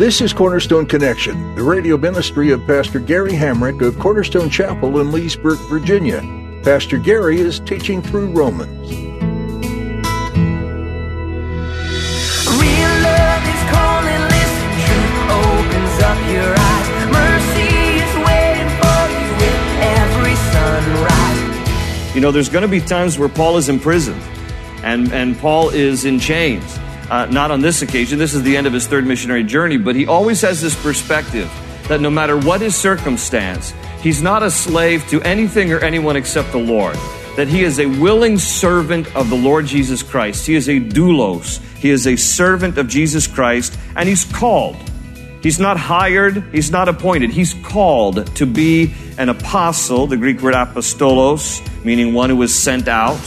This is Cornerstone Connection, the radio ministry of Pastor Gary Hamrick of Cornerstone Chapel in Leesburg, Virginia. Pastor Gary is teaching through Romans. Real love is calling, listen, truth opens up your eyes. Mercy is waiting for you with every sunrise. You know, there's going to be times where Paul is imprisoned and, and Paul is in chains. Uh, not on this occasion. This is the end of his third missionary journey, but he always has this perspective that no matter what his circumstance, he's not a slave to anything or anyone except the Lord. That he is a willing servant of the Lord Jesus Christ. He is a doulos. He is a servant of Jesus Christ, and he's called. He's not hired, he's not appointed. He's called to be an apostle, the Greek word apostolos, meaning one who is sent out.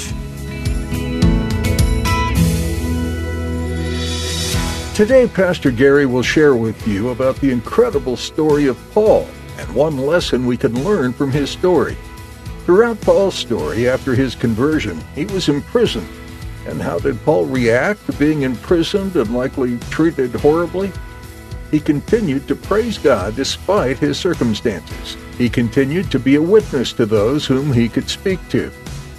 Today, Pastor Gary will share with you about the incredible story of Paul and one lesson we can learn from his story. Throughout Paul's story, after his conversion, he was imprisoned. And how did Paul react to being imprisoned and likely treated horribly? He continued to praise God despite his circumstances. He continued to be a witness to those whom he could speak to.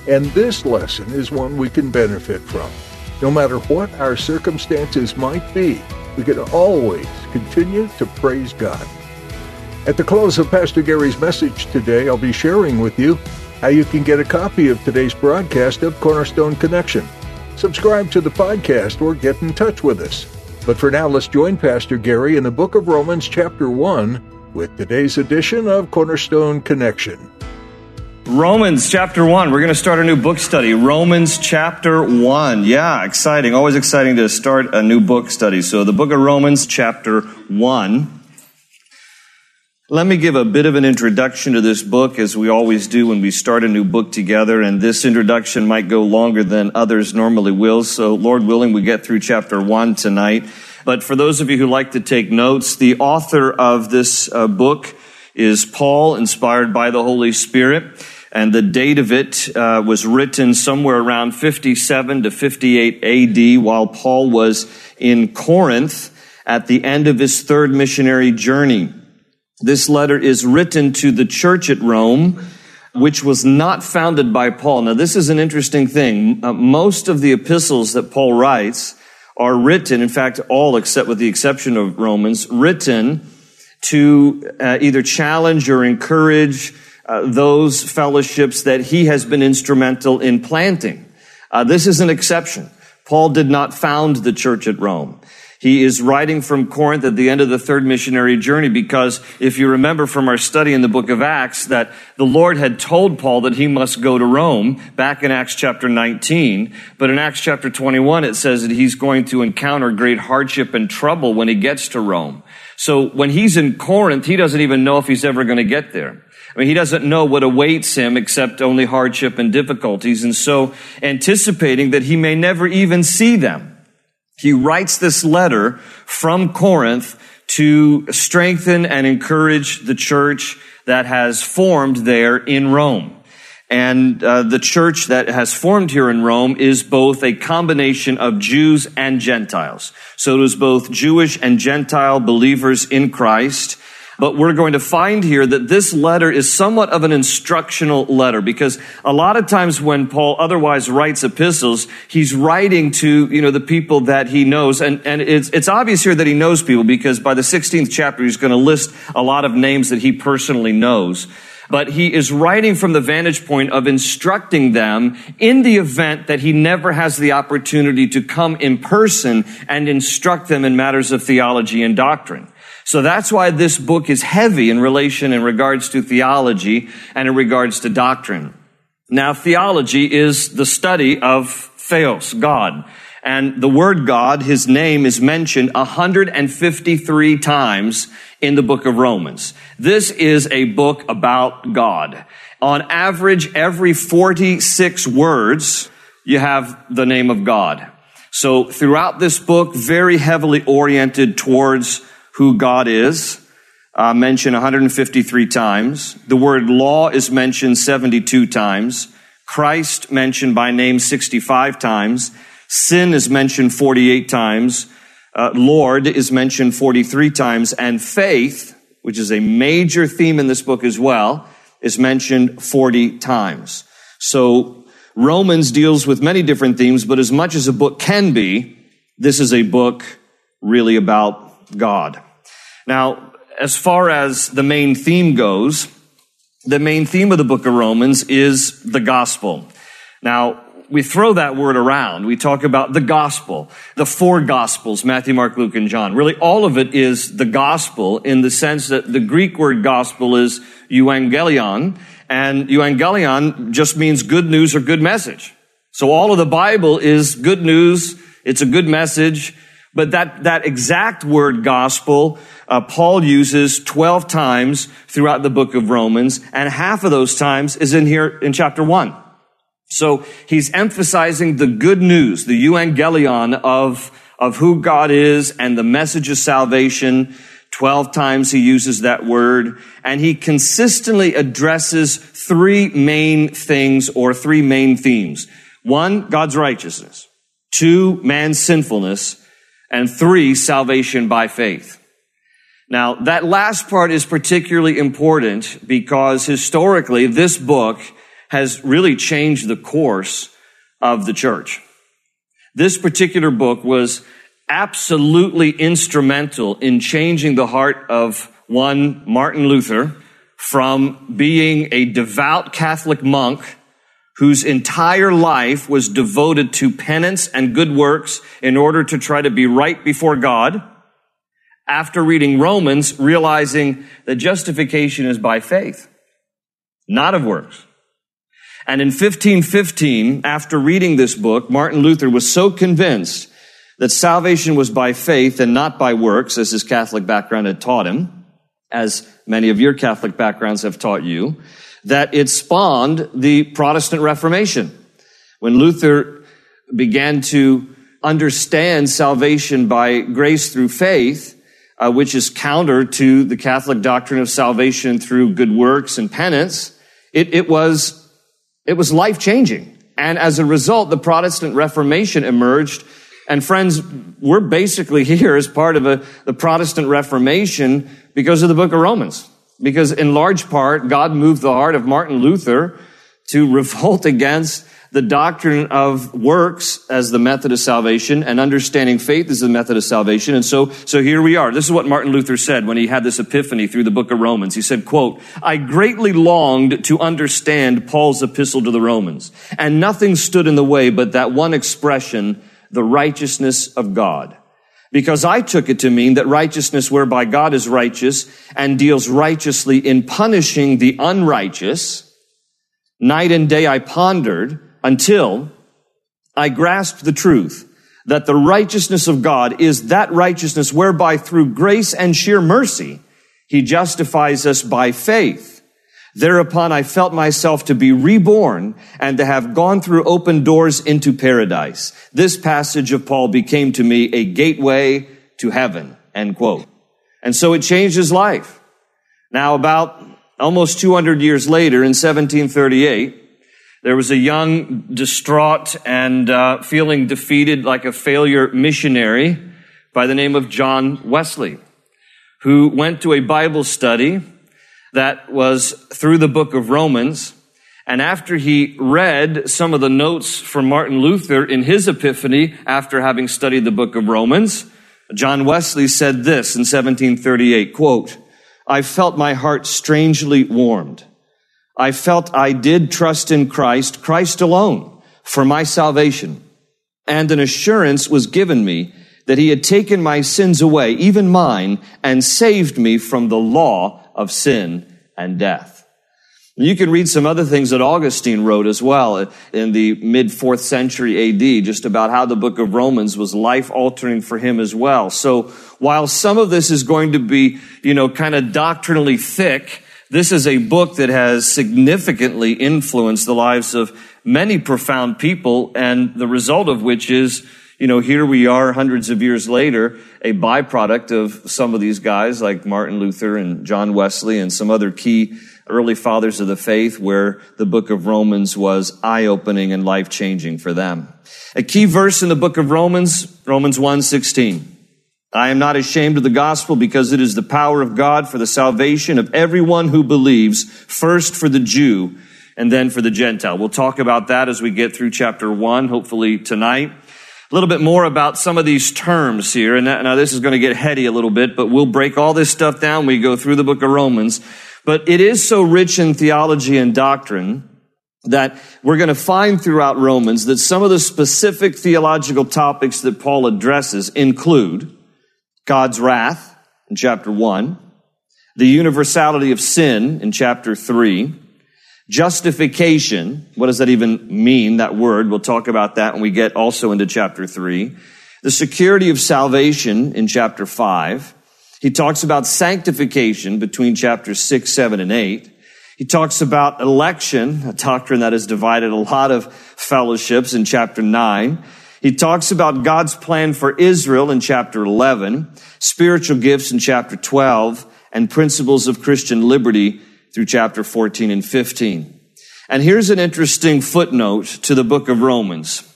And this lesson is one we can benefit from. No matter what our circumstances might be, we can always continue to praise God. At the close of Pastor Gary's message today, I'll be sharing with you how you can get a copy of today's broadcast of Cornerstone Connection. Subscribe to the podcast or get in touch with us. But for now, let's join Pastor Gary in the book of Romans, chapter 1, with today's edition of Cornerstone Connection. Romans chapter 1. We're going to start a new book study. Romans chapter 1. Yeah, exciting. Always exciting to start a new book study. So the book of Romans chapter 1. Let me give a bit of an introduction to this book as we always do when we start a new book together. And this introduction might go longer than others normally will. So Lord willing, we get through chapter 1 tonight. But for those of you who like to take notes, the author of this uh, book is Paul, inspired by the Holy Spirit and the date of it uh, was written somewhere around 57 to 58 AD while Paul was in Corinth at the end of his third missionary journey. This letter is written to the church at Rome, which was not founded by Paul. Now, this is an interesting thing. Uh, most of the epistles that Paul writes are written, in fact, all except with the exception of Romans, written to uh, either challenge or encourage uh, those fellowships that he has been instrumental in planting. Uh, this is an exception. Paul did not found the church at Rome. He is writing from Corinth at the end of the third missionary journey because if you remember from our study in the book of Acts that the Lord had told Paul that he must go to Rome back in Acts chapter 19. But in Acts chapter 21, it says that he's going to encounter great hardship and trouble when he gets to Rome. So when he's in Corinth, he doesn't even know if he's ever going to get there. I mean, he doesn't know what awaits him except only hardship and difficulties. And so anticipating that he may never even see them, he writes this letter from Corinth to strengthen and encourage the church that has formed there in Rome. And uh, the church that has formed here in Rome is both a combination of Jews and Gentiles. So it is both Jewish and Gentile believers in Christ. But we're going to find here that this letter is somewhat of an instructional letter because a lot of times when Paul otherwise writes epistles, he's writing to, you know, the people that he knows. And, and it's, it's obvious here that he knows people because by the 16th chapter, he's going to list a lot of names that he personally knows but he is writing from the vantage point of instructing them in the event that he never has the opportunity to come in person and instruct them in matters of theology and doctrine. So that's why this book is heavy in relation in regards to theology and in regards to doctrine. Now, theology is the study of theos, God. And the word God, his name is mentioned 153 times in the book of Romans. This is a book about God. On average, every 46 words, you have the name of God. So throughout this book, very heavily oriented towards who God is, uh, mentioned 153 times. The word law is mentioned 72 times. Christ mentioned by name 65 times. Sin is mentioned 48 times. Uh, Lord is mentioned 43 times. And faith, which is a major theme in this book as well, is mentioned 40 times. So Romans deals with many different themes, but as much as a book can be, this is a book really about God. Now, as far as the main theme goes, the main theme of the book of Romans is the gospel. Now, we throw that word around. We talk about the gospel, the four gospels, Matthew, Mark, Luke, and John. Really, all of it is the gospel in the sense that the Greek word gospel is euangelion, and euangelion just means good news or good message. So all of the Bible is good news. It's a good message. But that, that exact word gospel, uh, Paul uses 12 times throughout the book of Romans, and half of those times is in here in chapter 1. So he's emphasizing the good news, the euangelion of, of who God is and the message of salvation. 12 times he uses that word, and he consistently addresses three main things or three main themes. One, God's righteousness. Two, man's sinfulness and three, salvation by faith. Now, that last part is particularly important because historically this book has really changed the course of the church. This particular book was absolutely instrumental in changing the heart of one Martin Luther from being a devout Catholic monk whose entire life was devoted to penance and good works in order to try to be right before God, after reading Romans, realizing that justification is by faith, not of works. And in 1515, after reading this book, Martin Luther was so convinced that salvation was by faith and not by works, as his Catholic background had taught him, as many of your Catholic backgrounds have taught you, that it spawned the Protestant Reformation. When Luther began to understand salvation by grace through faith, uh, which is counter to the Catholic doctrine of salvation through good works and penance, it, it was, it was life changing. And as a result, the Protestant Reformation emerged. And friends, we're basically here as part of a, the Protestant Reformation because of the book of Romans. Because in large part, God moved the heart of Martin Luther to revolt against the doctrine of works as the method of salvation and understanding faith as the method of salvation. And so, so here we are. This is what Martin Luther said when he had this epiphany through the book of Romans. He said, quote, I greatly longed to understand Paul's epistle to the Romans and nothing stood in the way but that one expression, the righteousness of God because I took it to mean that righteousness whereby God is righteous and deals righteously in punishing the unrighteous. Night and day I pondered until I grasped the truth that the righteousness of God is that righteousness whereby through grace and sheer mercy, he justifies us by faith Thereupon I felt myself to be reborn and to have gone through open doors into paradise. This passage of Paul became to me a gateway to heaven, end quote. And so it changed his life. Now about almost 200 years later in 1738, there was a young, distraught, and uh, feeling defeated like a failure missionary by the name of John Wesley, who went to a Bible study that was through the book of Romans. And after he read some of the notes from Martin Luther in his epiphany after having studied the book of Romans, John Wesley said this in 1738, quote, I felt my heart strangely warmed. I felt I did trust in Christ, Christ alone, for my salvation. And an assurance was given me that he had taken my sins away, even mine, and saved me from the law of sin and death. You can read some other things that Augustine wrote as well in the mid fourth century AD, just about how the book of Romans was life altering for him as well. So while some of this is going to be, you know, kind of doctrinally thick, this is a book that has significantly influenced the lives of many profound people, and the result of which is, you know, here we are hundreds of years later, a byproduct of some of these guys like Martin Luther and John Wesley and some other key early fathers of the faith where the book of Romans was eye-opening and life-changing for them. A key verse in the book of Romans, Romans 1:16. I am not ashamed of the gospel because it is the power of God for the salvation of everyone who believes, first for the Jew and then for the Gentile. We'll talk about that as we get through chapter 1, hopefully tonight. A little bit more about some of these terms here. And now this is going to get heady a little bit, but we'll break all this stuff down. We go through the book of Romans. But it is so rich in theology and doctrine that we're going to find throughout Romans that some of the specific theological topics that Paul addresses include God's wrath in chapter 1, the universality of sin in chapter 3, justification, what does that even mean, that word? We'll talk about that when we get also into chapter 3, the security of salvation in chapter 5, he talks about sanctification between chapters 6, 7, and 8. He talks about election, a doctrine that has divided a lot of fellowships in chapter 9. He talks about God's plan for Israel in chapter 11, spiritual gifts in chapter 12, and principles of Christian liberty through chapter 14 and 15. And here's an interesting footnote to the book of Romans.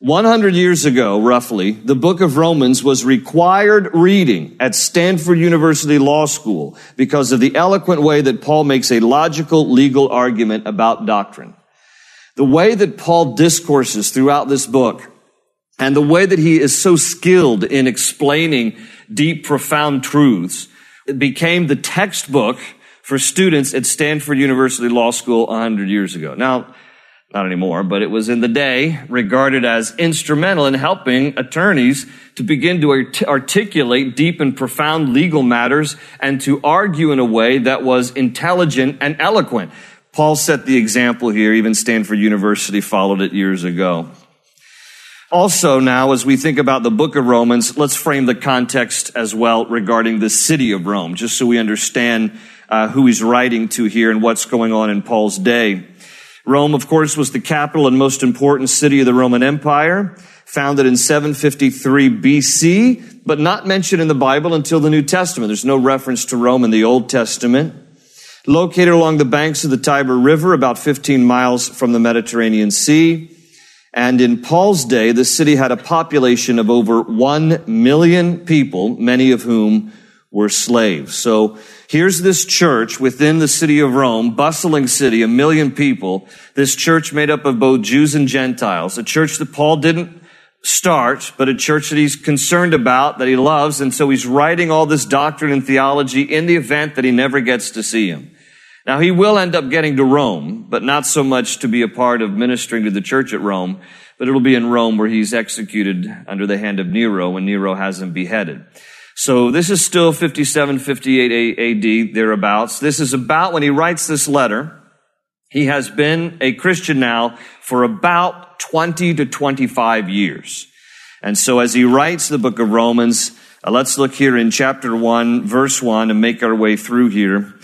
100 years ago, roughly, the book of Romans was required reading at Stanford University Law School because of the eloquent way that Paul makes a logical legal argument about doctrine. The way that Paul discourses throughout this book and the way that he is so skilled in explaining deep, profound truths, it became the textbook for students at Stanford University Law School 100 years ago. Now, not anymore, but it was in the day regarded as instrumental in helping attorneys to begin to art- articulate deep and profound legal matters and to argue in a way that was intelligent and eloquent. Paul set the example here. Even Stanford University followed it years ago. Also now, as we think about the book of Romans, let's frame the context as well regarding the city of Rome, just so we understand uh, who he's writing to here and what's going on in Paul's day. Rome, of course, was the capital and most important city of the Roman Empire, founded in 753 BC, but not mentioned in the Bible until the New Testament. There's no reference to Rome in the Old Testament. Located along the banks of the Tiber River, about 15 miles from the Mediterranean Sea. And in Paul's day, the city had a population of over 1 million people, many of whom were slaves. So here's this church within the city of Rome, bustling city, a million people. This church made up of both Jews and Gentiles, a church that Paul didn't start, but a church that he's concerned about, that he loves. And so he's writing all this doctrine and theology in the event that he never gets to see him. Now he will end up getting to Rome, but not so much to be a part of ministering to the church at Rome, but it'll be in Rome where he's executed under the hand of Nero when Nero has him beheaded. So this is still 57, 58 AD, thereabouts. This is about when he writes this letter. He has been a Christian now for about 20 to 25 years. And so as he writes the book of Romans, uh, let's look here in chapter 1, verse 1, and make our way through here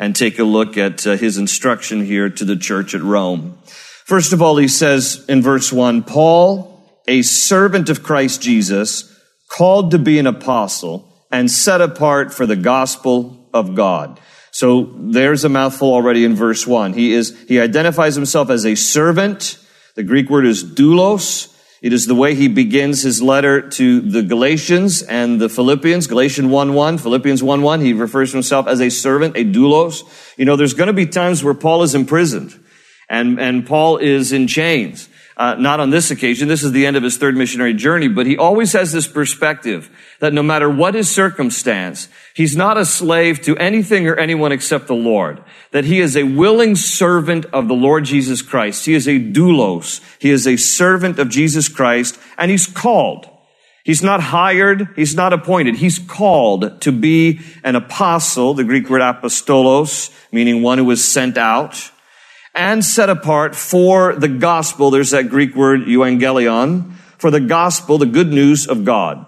and take a look at uh, his instruction here to the church at Rome. First of all, he says in verse 1, Paul, a servant of Christ Jesus, called to be an apostle, and set apart for the gospel of God. So there's a mouthful already in verse one. He is, he identifies himself as a servant. The Greek word is doulos. It is the way he begins his letter to the Galatians and the Philippians. Galatians 1-1, Philippians 1-1. He refers to himself as a servant, a doulos. You know, there's going to be times where Paul is imprisoned and, and Paul is in chains. Uh, not on this occasion. This is the end of his third missionary journey, but he always has this perspective that no matter what his circumstance, he's not a slave to anything or anyone except the Lord. That he is a willing servant of the Lord Jesus Christ. He is a doulos. He is a servant of Jesus Christ, and he's called. He's not hired. He's not appointed. He's called to be an apostle, the Greek word apostolos, meaning one who was sent out and set apart for the gospel. There's that Greek word euangelion for the gospel, the good news of God.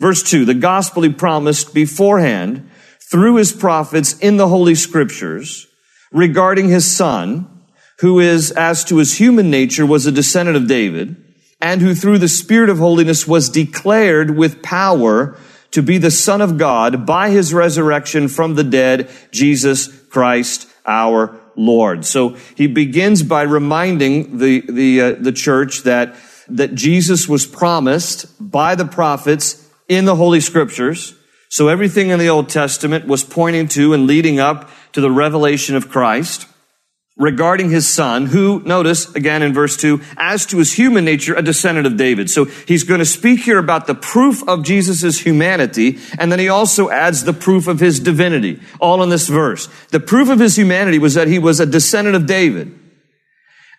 Verse two, the gospel he promised beforehand through his prophets in the Holy Scriptures regarding his son, who is, as to his human nature, was a descendant of David, and who through the Spirit of holiness was declared with power to be the Son of God by his resurrection from the dead, Jesus Christ our Lord. So he begins by reminding the, the, uh, the church that, that Jesus was promised by the prophets in the Holy Scriptures. So everything in the Old Testament was pointing to and leading up to the revelation of Christ regarding his son, who, notice again in verse 2, as to his human nature, a descendant of David. So he's going to speak here about the proof of Jesus' humanity, and then he also adds the proof of his divinity, all in this verse. The proof of his humanity was that he was a descendant of David.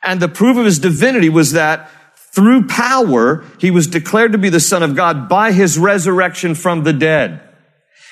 And the proof of his divinity was that through power, he was declared to be the son of God by his resurrection from the dead.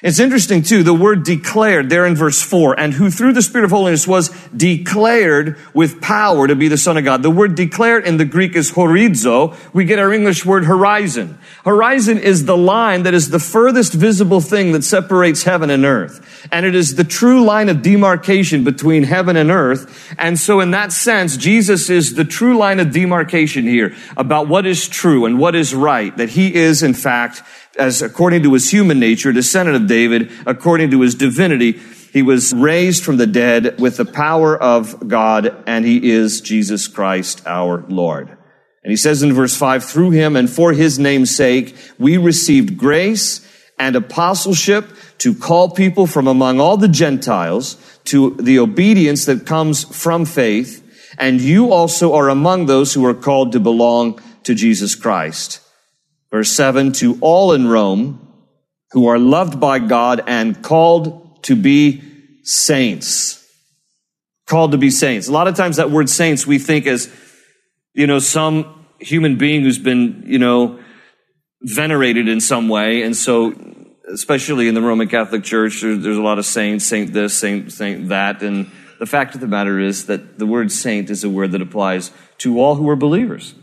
It's interesting too, the word declared there in verse 4, and who through the Spirit of holiness was declared with power to be the Son of God. The word declared in the Greek is horizo. We get our English word horizon. Horizon is the line that is the furthest visible thing that separates heaven and earth. And it is the true line of demarcation between heaven and earth. And so in that sense, Jesus is the true line of demarcation here about what is true and what is right, that he is in fact as according to his human nature, descendant of David, according to his divinity, he was raised from the dead with the power of God, and he is Jesus Christ our Lord. And he says in verse 5, through him and for his name's sake, we received grace and apostleship to call people from among all the Gentiles to the obedience that comes from faith. And you also are among those who are called to belong to Jesus Christ. Verse 7 To all in Rome who are loved by God and called to be saints. Called to be saints. A lot of times that word saints we think as, you know, some human being who's been, you know, venerated in some way. And so, especially in the Roman Catholic Church, there's a lot of saints, saint this, saint, saint that. And the fact of the matter is that the word saint is a word that applies to all who are believers.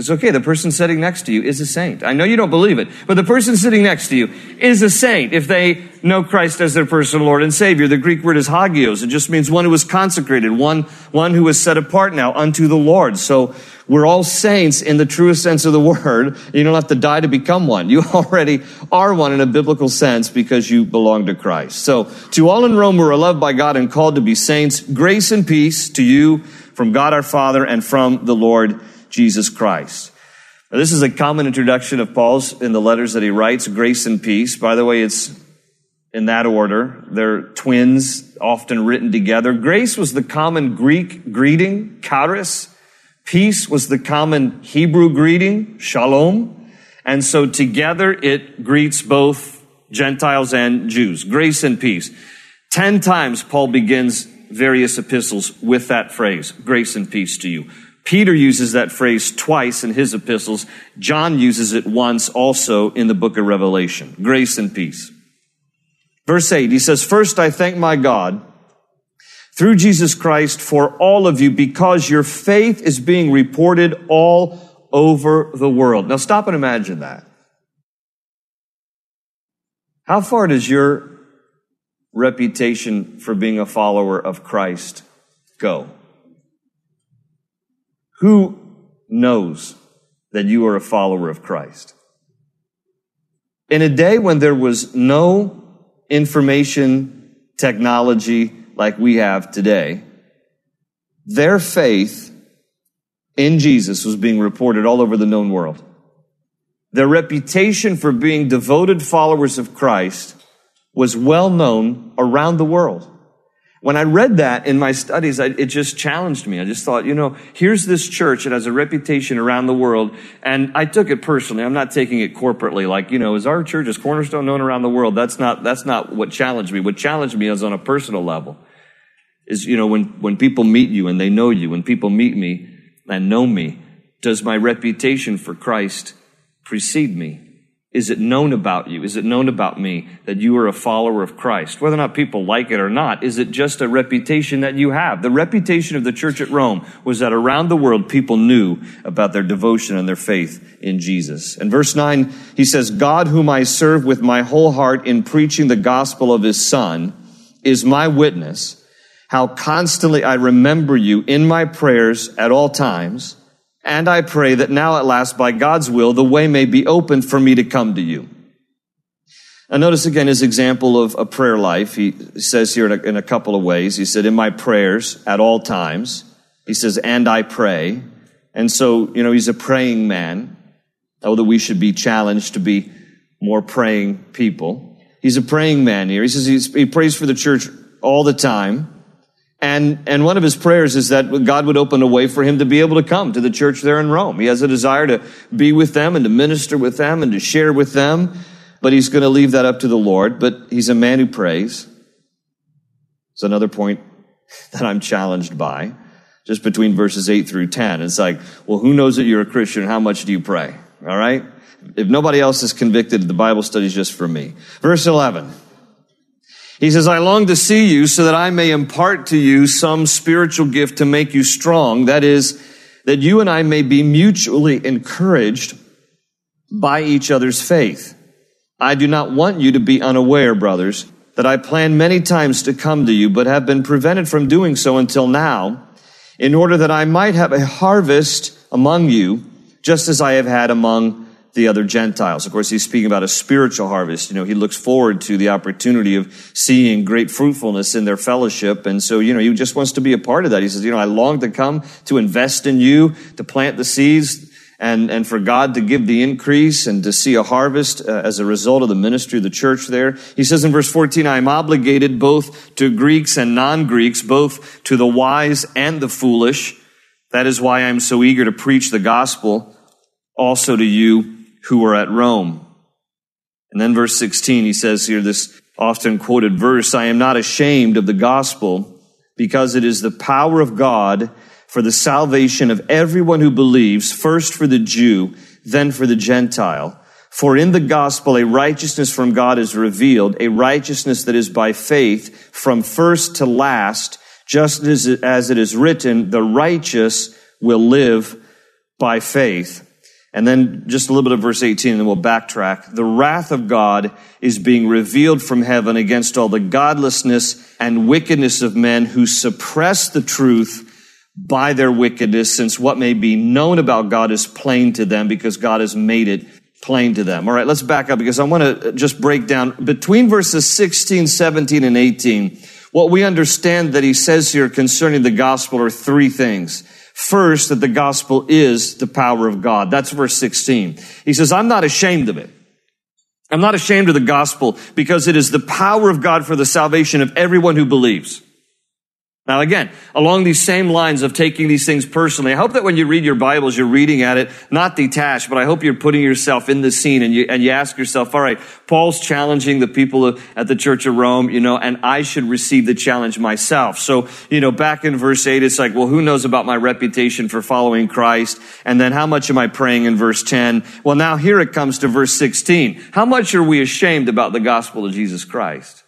It's okay. The person sitting next to you is a saint. I know you don't believe it, but the person sitting next to you is a saint if they know Christ as their personal Lord and Savior. The Greek word is hagios. It just means one who is consecrated, one, one who is set apart now unto the Lord. So we're all saints in the truest sense of the word. You don't have to die to become one. You already are one in a biblical sense because you belong to Christ. So to all in Rome who are loved by God and called to be saints, grace and peace to you from God our Father and from the Lord Jesus Christ. Now, this is a common introduction of Paul's in the letters that he writes, grace and peace. By the way, it's in that order. They're twins, often written together. Grace was the common Greek greeting, charis. Peace was the common Hebrew greeting, shalom. And so together it greets both Gentiles and Jews. Grace and peace. Ten times Paul begins various epistles with that phrase, grace and peace to you. Peter uses that phrase twice in his epistles. John uses it once also in the book of Revelation. Grace and peace. Verse 8, he says, First I thank my God through Jesus Christ for all of you because your faith is being reported all over the world. Now stop and imagine that. How far does your reputation for being a follower of Christ go? Who knows that you are a follower of Christ? In a day when there was no information technology like we have today, their faith in Jesus was being reported all over the known world. Their reputation for being devoted followers of Christ was well known around the world. When I read that in my studies, I, it just challenged me. I just thought, you know, here's this church that has a reputation around the world, and I took it personally. I'm not taking it corporately, like, you know, is our church, is Cornerstone known around the world? That's not, that's not what challenged me. What challenged me is on a personal level. Is, you know, when, when people meet you and they know you, when people meet me and know me, does my reputation for Christ precede me? Is it known about you? Is it known about me that you are a follower of Christ? Whether or not people like it or not, is it just a reputation that you have? The reputation of the church at Rome was that around the world people knew about their devotion and their faith in Jesus. In verse 9, he says, God whom I serve with my whole heart in preaching the gospel of his son is my witness how constantly I remember you in my prayers at all times and I pray that now at last, by God's will, the way may be opened for me to come to you. Now notice again his example of a prayer life. He says here in a, in a couple of ways. He said, in my prayers at all times. He says, and I pray. And so, you know, he's a praying man. Oh, that we should be challenged to be more praying people. He's a praying man here. He says he prays for the church all the time. And, and one of his prayers is that God would open a way for him to be able to come to the church there in Rome. He has a desire to be with them and to minister with them and to share with them, but he's going to leave that up to the Lord. But he's a man who prays. It's another point that I'm challenged by, just between verses 8 through 10. It's like, well, who knows that you're a Christian? How much do you pray? All right? If nobody else is convicted, the Bible study is just for me. Verse 11. He says, I long to see you so that I may impart to you some spiritual gift to make you strong. That is, that you and I may be mutually encouraged by each other's faith. I do not want you to be unaware, brothers, that I planned many times to come to you, but have been prevented from doing so until now, in order that I might have a harvest among you, just as I have had among the other Gentiles. Of course, he's speaking about a spiritual harvest. You know, he looks forward to the opportunity of seeing great fruitfulness in their fellowship. And so, you know, he just wants to be a part of that. He says, you know, I long to come to invest in you, to plant the seeds, and, and for God to give the increase and to see a harvest uh, as a result of the ministry of the church there. He says in verse 14, I am obligated both to Greeks and non-Greeks, both to the wise and the foolish. That is why I'm so eager to preach the gospel also to you who were at Rome. And then verse 16, he says here this often quoted verse, I am not ashamed of the gospel because it is the power of God for the salvation of everyone who believes, first for the Jew, then for the Gentile. For in the gospel a righteousness from God is revealed, a righteousness that is by faith from first to last, just as, as it is written, the righteous will live by faith. And then just a little bit of verse 18 and then we'll backtrack. The wrath of God is being revealed from heaven against all the godlessness and wickedness of men who suppress the truth by their wickedness, since what may be known about God is plain to them because God has made it plain to them. All right, let's back up because I want to just break down between verses 16, 17, and 18. What we understand that he says here concerning the gospel are three things. First, that the gospel is the power of God. That's verse 16. He says, I'm not ashamed of it. I'm not ashamed of the gospel because it is the power of God for the salvation of everyone who believes. Now again, along these same lines of taking these things personally, I hope that when you read your Bibles, you're reading at it, not detached, but I hope you're putting yourself in the scene and you, and you ask yourself, all right, Paul's challenging the people at the church of Rome, you know, and I should receive the challenge myself. So, you know, back in verse 8, it's like, well, who knows about my reputation for following Christ? And then how much am I praying in verse 10? Well, now here it comes to verse 16. How much are we ashamed about the gospel of Jesus Christ?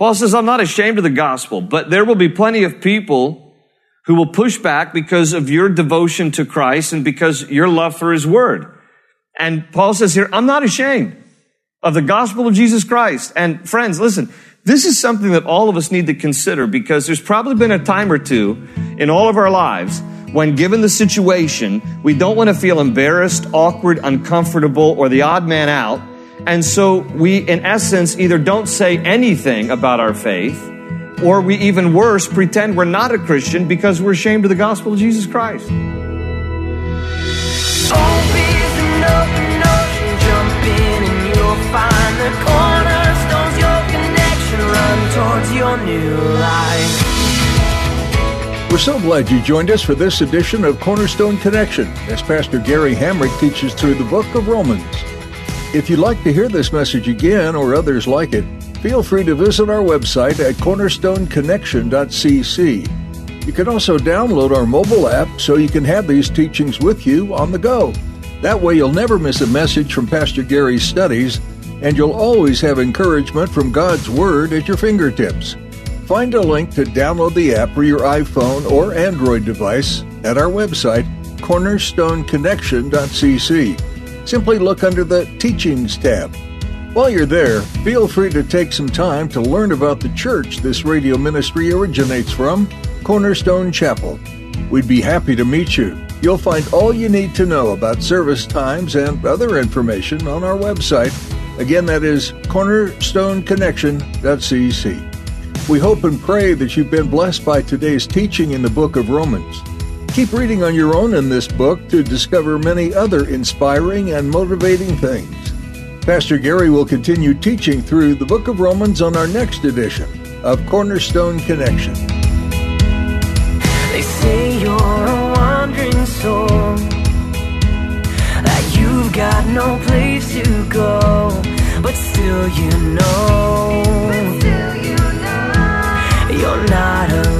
Paul says, I'm not ashamed of the gospel, but there will be plenty of people who will push back because of your devotion to Christ and because your love for his word. And Paul says here, I'm not ashamed of the gospel of Jesus Christ. And friends, listen, this is something that all of us need to consider because there's probably been a time or two in all of our lives when given the situation, we don't want to feel embarrassed, awkward, uncomfortable, or the odd man out. And so we, in essence, either don't say anything about our faith, or we even worse, pretend we're not a Christian because we're ashamed of the gospel of Jesus Christ. We're so glad you joined us for this edition of Cornerstone Connection as Pastor Gary Hamrick teaches through the book of Romans. If you'd like to hear this message again or others like it, feel free to visit our website at cornerstoneconnection.cc. You can also download our mobile app so you can have these teachings with you on the go. That way, you'll never miss a message from Pastor Gary's studies, and you'll always have encouragement from God's Word at your fingertips. Find a link to download the app for your iPhone or Android device at our website, cornerstoneconnection.cc. Simply look under the Teachings tab. While you're there, feel free to take some time to learn about the church this radio ministry originates from, Cornerstone Chapel. We'd be happy to meet you. You'll find all you need to know about service times and other information on our website. Again, that is cornerstoneconnection.cc. We hope and pray that you've been blessed by today's teaching in the book of Romans. Keep reading on your own in this book to discover many other inspiring and motivating things. Pastor Gary will continue teaching through the book of Romans on our next edition of Cornerstone Connection. They say you're a wandering soul, that you've got no place to go, but still you know, you're not alone.